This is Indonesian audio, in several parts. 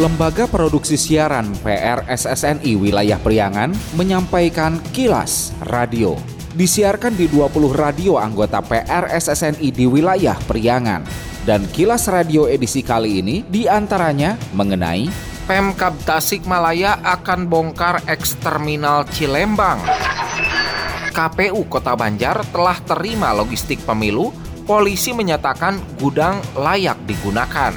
Lembaga Produksi Siaran PRSSNI Wilayah Priangan menyampaikan kilas radio. Disiarkan di 20 radio anggota PRSSNI di wilayah Priangan. Dan kilas radio edisi kali ini di antaranya mengenai Pemkab Tasikmalaya akan bongkar eksterminal Cilembang. KPU Kota Banjar telah terima logistik pemilu, polisi menyatakan gudang layak digunakan.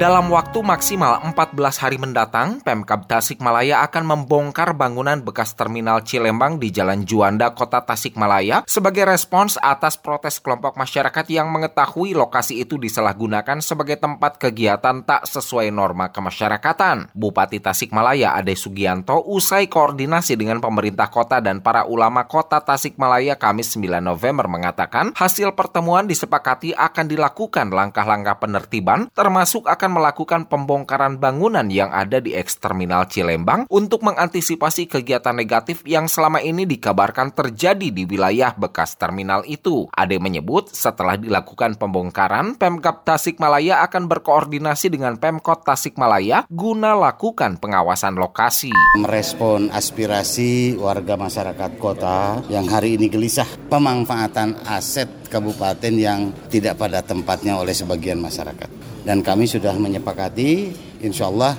Dalam waktu maksimal 14 hari mendatang, Pemkab Tasikmalaya akan membongkar bangunan bekas terminal Cilembang di Jalan Juanda, Kota Tasikmalaya sebagai respons atas protes kelompok masyarakat yang mengetahui lokasi itu disalahgunakan sebagai tempat kegiatan tak sesuai norma kemasyarakatan. Bupati Tasikmalaya Ade Sugianto usai koordinasi dengan pemerintah kota dan para ulama kota Tasikmalaya Kamis 9 November mengatakan hasil pertemuan disepakati akan dilakukan langkah-langkah penertiban termasuk akan akan melakukan pembongkaran bangunan yang ada di eksterminal Cilembang untuk mengantisipasi kegiatan negatif yang selama ini dikabarkan terjadi di wilayah bekas terminal itu. Ade menyebut setelah dilakukan pembongkaran, Pemkap Tasikmalaya akan berkoordinasi dengan Pemkot Tasikmalaya guna lakukan pengawasan lokasi. Merespon aspirasi warga masyarakat kota yang hari ini gelisah pemanfaatan aset kabupaten yang tidak pada tempatnya oleh sebagian masyarakat dan kami sudah menyepakati insya Allah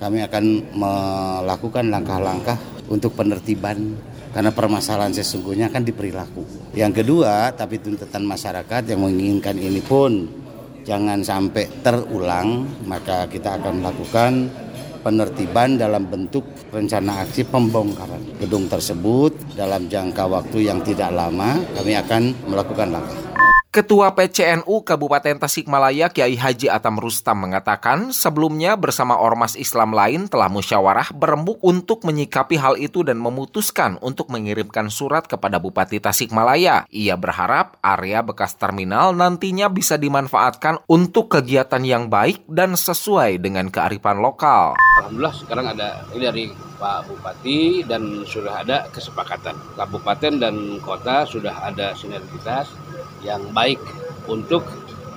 kami akan melakukan langkah-langkah untuk penertiban karena permasalahan sesungguhnya kan di perilaku. Yang kedua, tapi tuntutan masyarakat yang menginginkan ini pun jangan sampai terulang, maka kita akan melakukan penertiban dalam bentuk rencana aksi pembongkaran gedung tersebut dalam jangka waktu yang tidak lama kami akan melakukan langkah. Ketua PCNU Kabupaten Tasikmalaya Kiai Haji Atam Rustam mengatakan sebelumnya bersama ormas Islam lain telah musyawarah berembuk untuk menyikapi hal itu dan memutuskan untuk mengirimkan surat kepada Bupati Tasikmalaya. Ia berharap area bekas terminal nantinya bisa dimanfaatkan untuk kegiatan yang baik dan sesuai dengan kearifan lokal. Alhamdulillah sekarang ada ini dari Pak Bupati dan sudah ada kesepakatan. Kabupaten dan kota sudah ada sinergitas yang baik untuk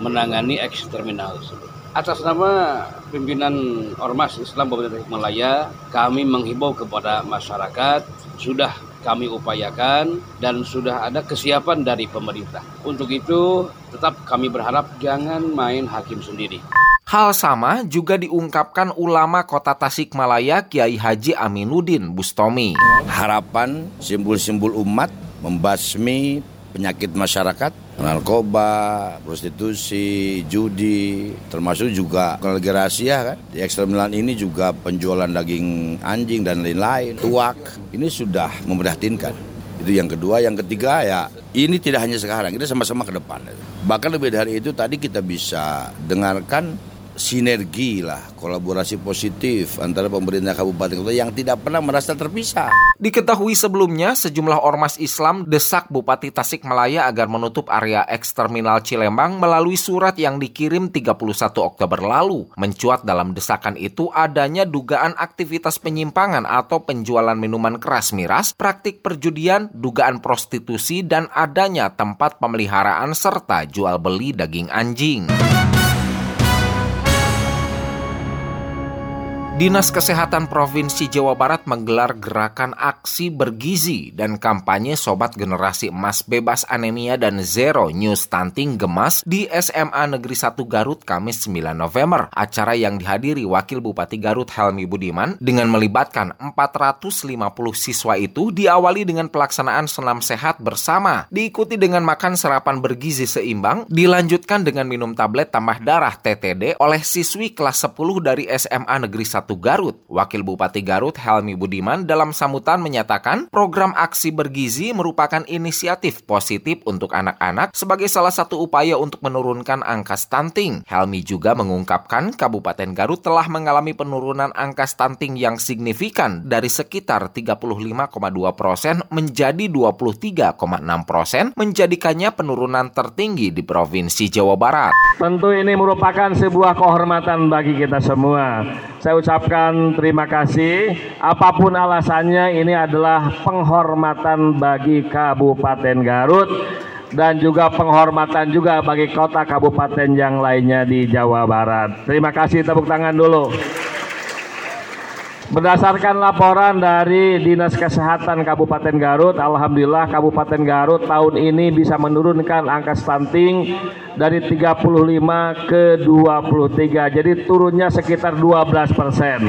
menangani eksterminal tersebut. Atas nama pimpinan Ormas Islam Kabupaten Malaya, kami menghimbau kepada masyarakat sudah kami upayakan dan sudah ada kesiapan dari pemerintah. Untuk itu, tetap kami berharap jangan main hakim sendiri. Hal sama juga diungkapkan ulama kota Tasikmalaya Kiai Haji Aminuddin Bustomi. Harapan simbol-simbol umat membasmi penyakit masyarakat, narkoba, prostitusi, judi, termasuk juga lagi rahasia kan. Di ekstremal ini juga penjualan daging anjing dan lain-lain, tuak. Ini sudah memprihatinkan. Itu yang kedua, yang ketiga ya ini tidak hanya sekarang, kita sama-sama ke depan. Bahkan lebih dari itu tadi kita bisa dengarkan sinergi lah, kolaborasi positif antara pemerintah kabupaten kota yang tidak pernah merasa terpisah. Diketahui sebelumnya, sejumlah ormas Islam desak Bupati Tasikmalaya agar menutup area eksterminal Cilembang melalui surat yang dikirim 31 Oktober lalu. Mencuat dalam desakan itu adanya dugaan aktivitas penyimpangan atau penjualan minuman keras miras, praktik perjudian, dugaan prostitusi, dan adanya tempat pemeliharaan serta jual beli daging anjing. Dinas Kesehatan Provinsi Jawa Barat menggelar gerakan aksi bergizi dan kampanye Sobat Generasi Emas Bebas Anemia dan Zero New Stunting Gemas di SMA Negeri 1 Garut Kamis 9 November. Acara yang dihadiri Wakil Bupati Garut Helmi Budiman dengan melibatkan 450 siswa itu diawali dengan pelaksanaan senam sehat bersama, diikuti dengan makan sarapan bergizi seimbang, dilanjutkan dengan minum tablet tambah darah TTD oleh siswi kelas 10 dari SMA Negeri 1 Garut. Wakil Bupati Garut Helmi Budiman dalam sambutan menyatakan program aksi bergizi merupakan inisiatif positif untuk anak-anak sebagai salah satu upaya untuk menurunkan angka stunting. Helmi juga mengungkapkan Kabupaten Garut telah mengalami penurunan angka stunting yang signifikan dari sekitar 35,2 persen menjadi 23,6 persen, menjadikannya penurunan tertinggi di Provinsi Jawa Barat. Tentu ini merupakan sebuah kehormatan bagi kita semua. Saya ucapkan mengucapkan terima kasih. Apa pun alasannya, ini adalah penghormatan bagi Kabupaten Garut dan juga penghormatan juga bagi kota kabupaten yang lainnya di Jawa Barat. Terima kasih tepuk tangan dulu. Berdasarkan laporan dari Dinas Kesehatan Kabupaten Garut, Alhamdulillah Kabupaten Garut tahun ini bisa menurunkan angka stunting dari 35 ke 23. Jadi turunnya sekitar 12 persen.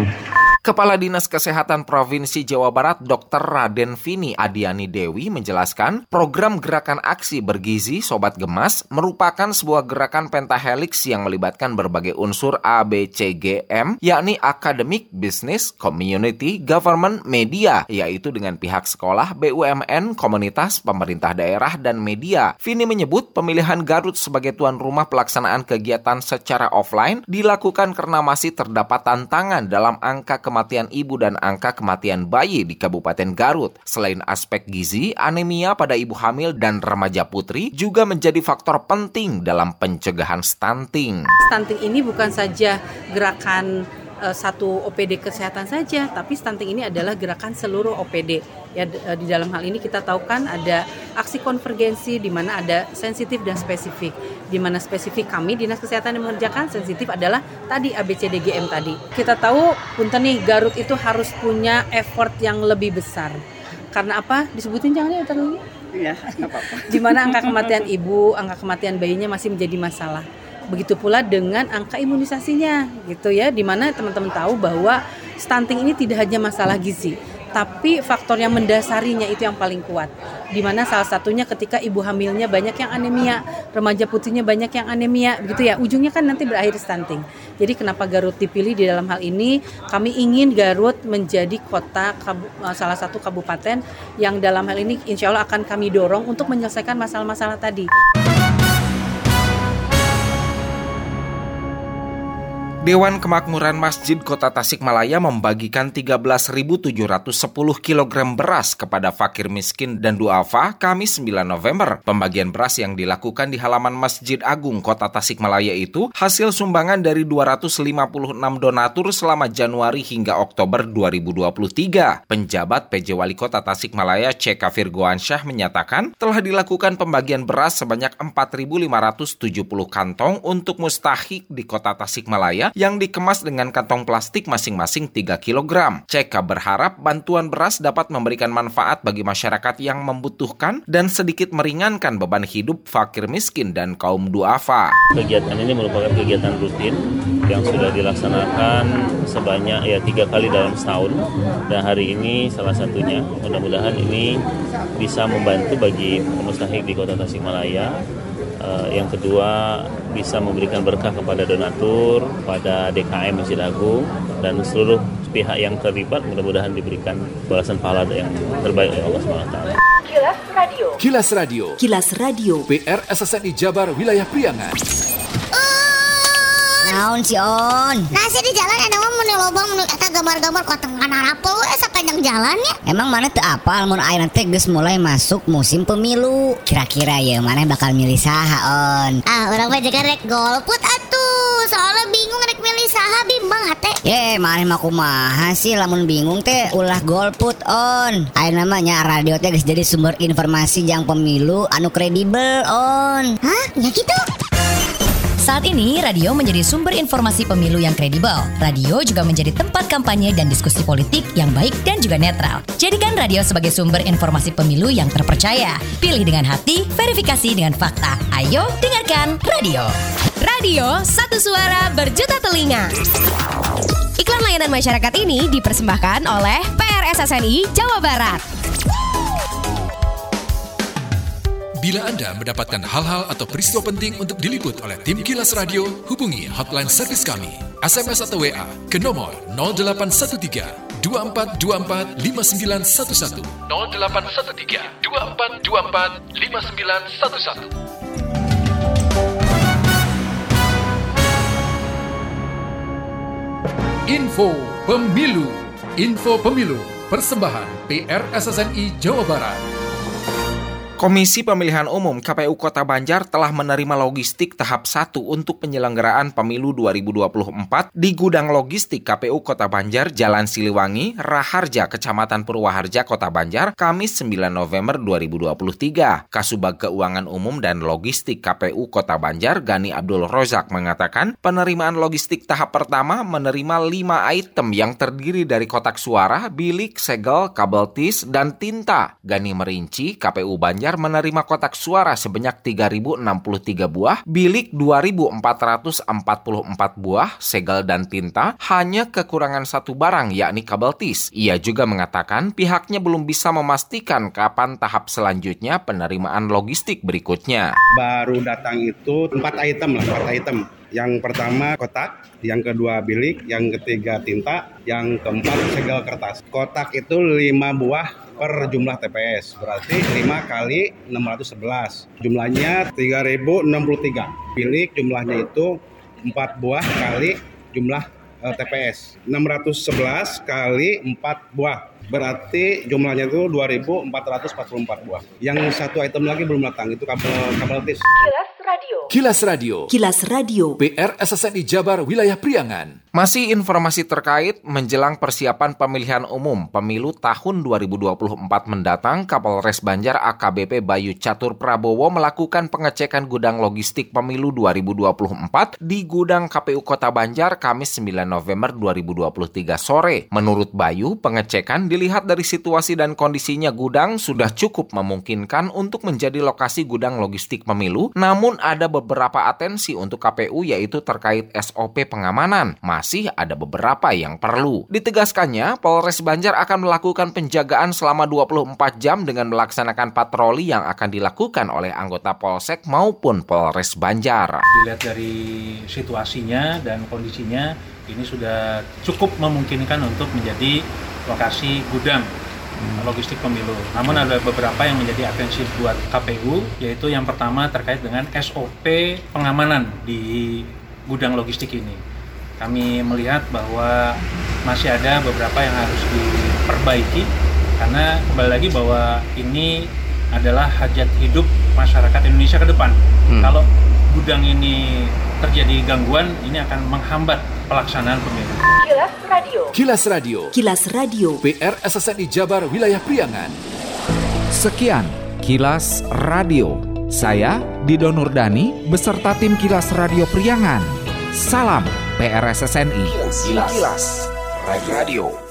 Kepala Dinas Kesehatan Provinsi Jawa Barat Dr. Raden Vini Adiani Dewi menjelaskan program gerakan aksi bergizi Sobat Gemas merupakan sebuah gerakan pentahelix yang melibatkan berbagai unsur ABCGM yakni akademik, bisnis, community, government, media yaitu dengan pihak sekolah, BUMN, komunitas, pemerintah daerah, dan media. Vini menyebut pemilihan Garut sebagai tuan rumah pelaksanaan kegiatan secara offline dilakukan karena masih terdapat tantangan dalam angka kematian kematian ibu dan angka kematian bayi di Kabupaten Garut. Selain aspek gizi, anemia pada ibu hamil dan remaja putri juga menjadi faktor penting dalam pencegahan stunting. Stunting ini bukan saja gerakan uh, satu OPD kesehatan saja, tapi stunting ini adalah gerakan seluruh OPD. Ya uh, di dalam hal ini kita tahu kan ada aksi konvergensi di mana ada sensitif dan spesifik. Di mana spesifik kami Dinas Kesehatan yang mengerjakan, sensitif adalah tadi ABCDGM tadi. Kita tahu punten nih Garut itu harus punya effort yang lebih besar. Karena apa? Disebutin jangan ya terlalu. Iya, apa-apa. Di mana angka kematian ibu, angka kematian bayinya masih menjadi masalah begitu pula dengan angka imunisasinya gitu ya di mana teman-teman tahu bahwa stunting ini tidak hanya masalah gizi tapi faktor yang mendasarinya itu yang paling kuat. Di mana salah satunya ketika ibu hamilnya banyak yang anemia remaja putrinya banyak yang anemia gitu ya. Ujungnya kan nanti berakhir stunting. Jadi kenapa Garut dipilih di dalam hal ini? Kami ingin Garut menjadi kota salah satu kabupaten yang dalam hal ini insya Allah akan kami dorong untuk menyelesaikan masalah-masalah tadi. Dewan Kemakmuran Masjid Kota Tasikmalaya membagikan 13.710 kg beras kepada fakir miskin dan duafa Kamis 9 November. Pembagian beras yang dilakukan di halaman Masjid Agung Kota Tasikmalaya itu hasil sumbangan dari 256 donatur selama Januari hingga Oktober 2023. Penjabat PJ Wali Kota Tasikmalaya C. Kafir Goansyah menyatakan telah dilakukan pembagian beras sebanyak 4.570 kantong untuk mustahik di Kota Tasikmalaya yang dikemas dengan kantong plastik masing-masing 3 kg. CK berharap bantuan beras dapat memberikan manfaat bagi masyarakat yang membutuhkan dan sedikit meringankan beban hidup fakir miskin dan kaum duafa. Kegiatan ini merupakan kegiatan rutin yang sudah dilaksanakan sebanyak ya tiga kali dalam setahun dan hari ini salah satunya mudah-mudahan ini bisa membantu bagi mustahik di kota Tasikmalaya Uh, yang kedua bisa memberikan berkah kepada donatur, pada DKM Masjid Agung dan seluruh pihak yang terlibat mudah-mudahan diberikan balasan pahala yang terbaik oleh Allah SWT. Kilas Radio. Kilas Radio. Kilas Radio. PR SSNI Jabar Wilayah Priangan. Naon si On? Nasi di jalan ada mau menu lobang menu eta gambar-gambar koteng apel we sepanjang jalannya. Emang mana tuh apal mun aya nanti geus mulai masuk musim pemilu. Kira-kira ya mana bakal milih saha On? Ah, orang mah jaga rek golput atuh. Soalnya bingung rek milih saha bimbang hate. Ye, mana mah kumaha sih lamun bingung teh ulah golput On. Aya namanya radio teh geus jadi sumber informasi yang pemilu anu kredibel On. Hah? Ya gitu? Saat ini, radio menjadi sumber informasi pemilu yang kredibel. Radio juga menjadi tempat kampanye dan diskusi politik yang baik dan juga netral. Jadikan radio sebagai sumber informasi pemilu yang terpercaya. Pilih dengan hati, verifikasi dengan fakta. Ayo dengarkan radio. Radio, satu suara berjuta telinga. Iklan layanan masyarakat ini dipersembahkan oleh PRSSNI Jawa Barat. Bila Anda mendapatkan hal-hal atau peristiwa penting untuk diliput oleh tim Kilas Radio, hubungi hotline servis kami, SMS atau WA ke nomor 0813 2424 5911 0813 2424 5911 Info Pemilu. Info Pemilu. Persembahan PR SSNI Jawa Barat Komisi Pemilihan Umum KPU Kota Banjar telah menerima logistik tahap 1 untuk penyelenggaraan pemilu 2024 di gudang logistik KPU Kota Banjar, Jalan Siliwangi, Raharja, Kecamatan Purwaharja, Kota Banjar, Kamis 9 November 2023. Kasubag Keuangan Umum dan Logistik KPU Kota Banjar, Gani Abdul Rozak mengatakan penerimaan logistik tahap pertama menerima 5 item yang terdiri dari kotak suara, bilik, segel, kabel tis, dan tinta. Gani merinci KPU Banjar Menerima kotak suara sebanyak 3.063 buah, bilik 2.444 buah, segel dan tinta, hanya kekurangan satu barang yakni kabel tis. Ia juga mengatakan pihaknya belum bisa memastikan kapan tahap selanjutnya penerimaan logistik berikutnya. Baru datang itu empat item lah, empat item. Yang pertama kotak, yang kedua bilik, yang ketiga tinta, yang keempat segel kertas. Kotak itu lima buah per jumlah TPS. Berarti 5 kali 611. Jumlahnya 3063. Bilik jumlahnya itu 4 buah kali jumlah uh, TPS. 611 kali 4 buah Berarti jumlahnya itu 2.444 buah. Yang satu item lagi belum datang, itu kabel kabel tis. Radio. Kilas Radio. Kilas Radio. PR SSNI Jabar Wilayah Priangan. Masih informasi terkait menjelang persiapan pemilihan umum pemilu tahun 2024 mendatang, Kapolres Banjar AKBP Bayu Catur Prabowo melakukan pengecekan gudang logistik pemilu 2024 di gudang KPU Kota Banjar Kamis 9 November 2023 sore. Menurut Bayu, pengecekan dilihat dari situasi dan kondisinya gudang sudah cukup memungkinkan untuk menjadi lokasi gudang logistik pemilu, namun ada beberapa atensi untuk KPU yaitu terkait SOP pengamanan. Masih ada beberapa yang perlu. Ditegaskannya, Polres Banjar akan melakukan penjagaan selama 24 jam dengan melaksanakan patroli yang akan dilakukan oleh anggota Polsek maupun Polres Banjar. Dilihat dari situasinya dan kondisinya, ini sudah cukup memungkinkan untuk menjadi lokasi gudang hmm. logistik pemilu. Namun ada beberapa yang menjadi atensi buat KPU, yaitu yang pertama terkait dengan SOP pengamanan di gudang logistik ini. Kami melihat bahwa masih ada beberapa yang harus diperbaiki karena kembali lagi bahwa ini adalah hajat hidup masyarakat Indonesia ke depan. Hmm. Kalau gudang ini terjadi gangguan, ini akan menghambat pelaksanaan pemilu. Kilas Radio. Kilas Radio. Kilas Radio. PR SSNI Jabar Wilayah Priangan. Sekian Kilas Radio. Saya Dido Nurdani beserta tim Kilas Radio Priangan. Salam PRSSNI. Kilas, Kilas. Radio.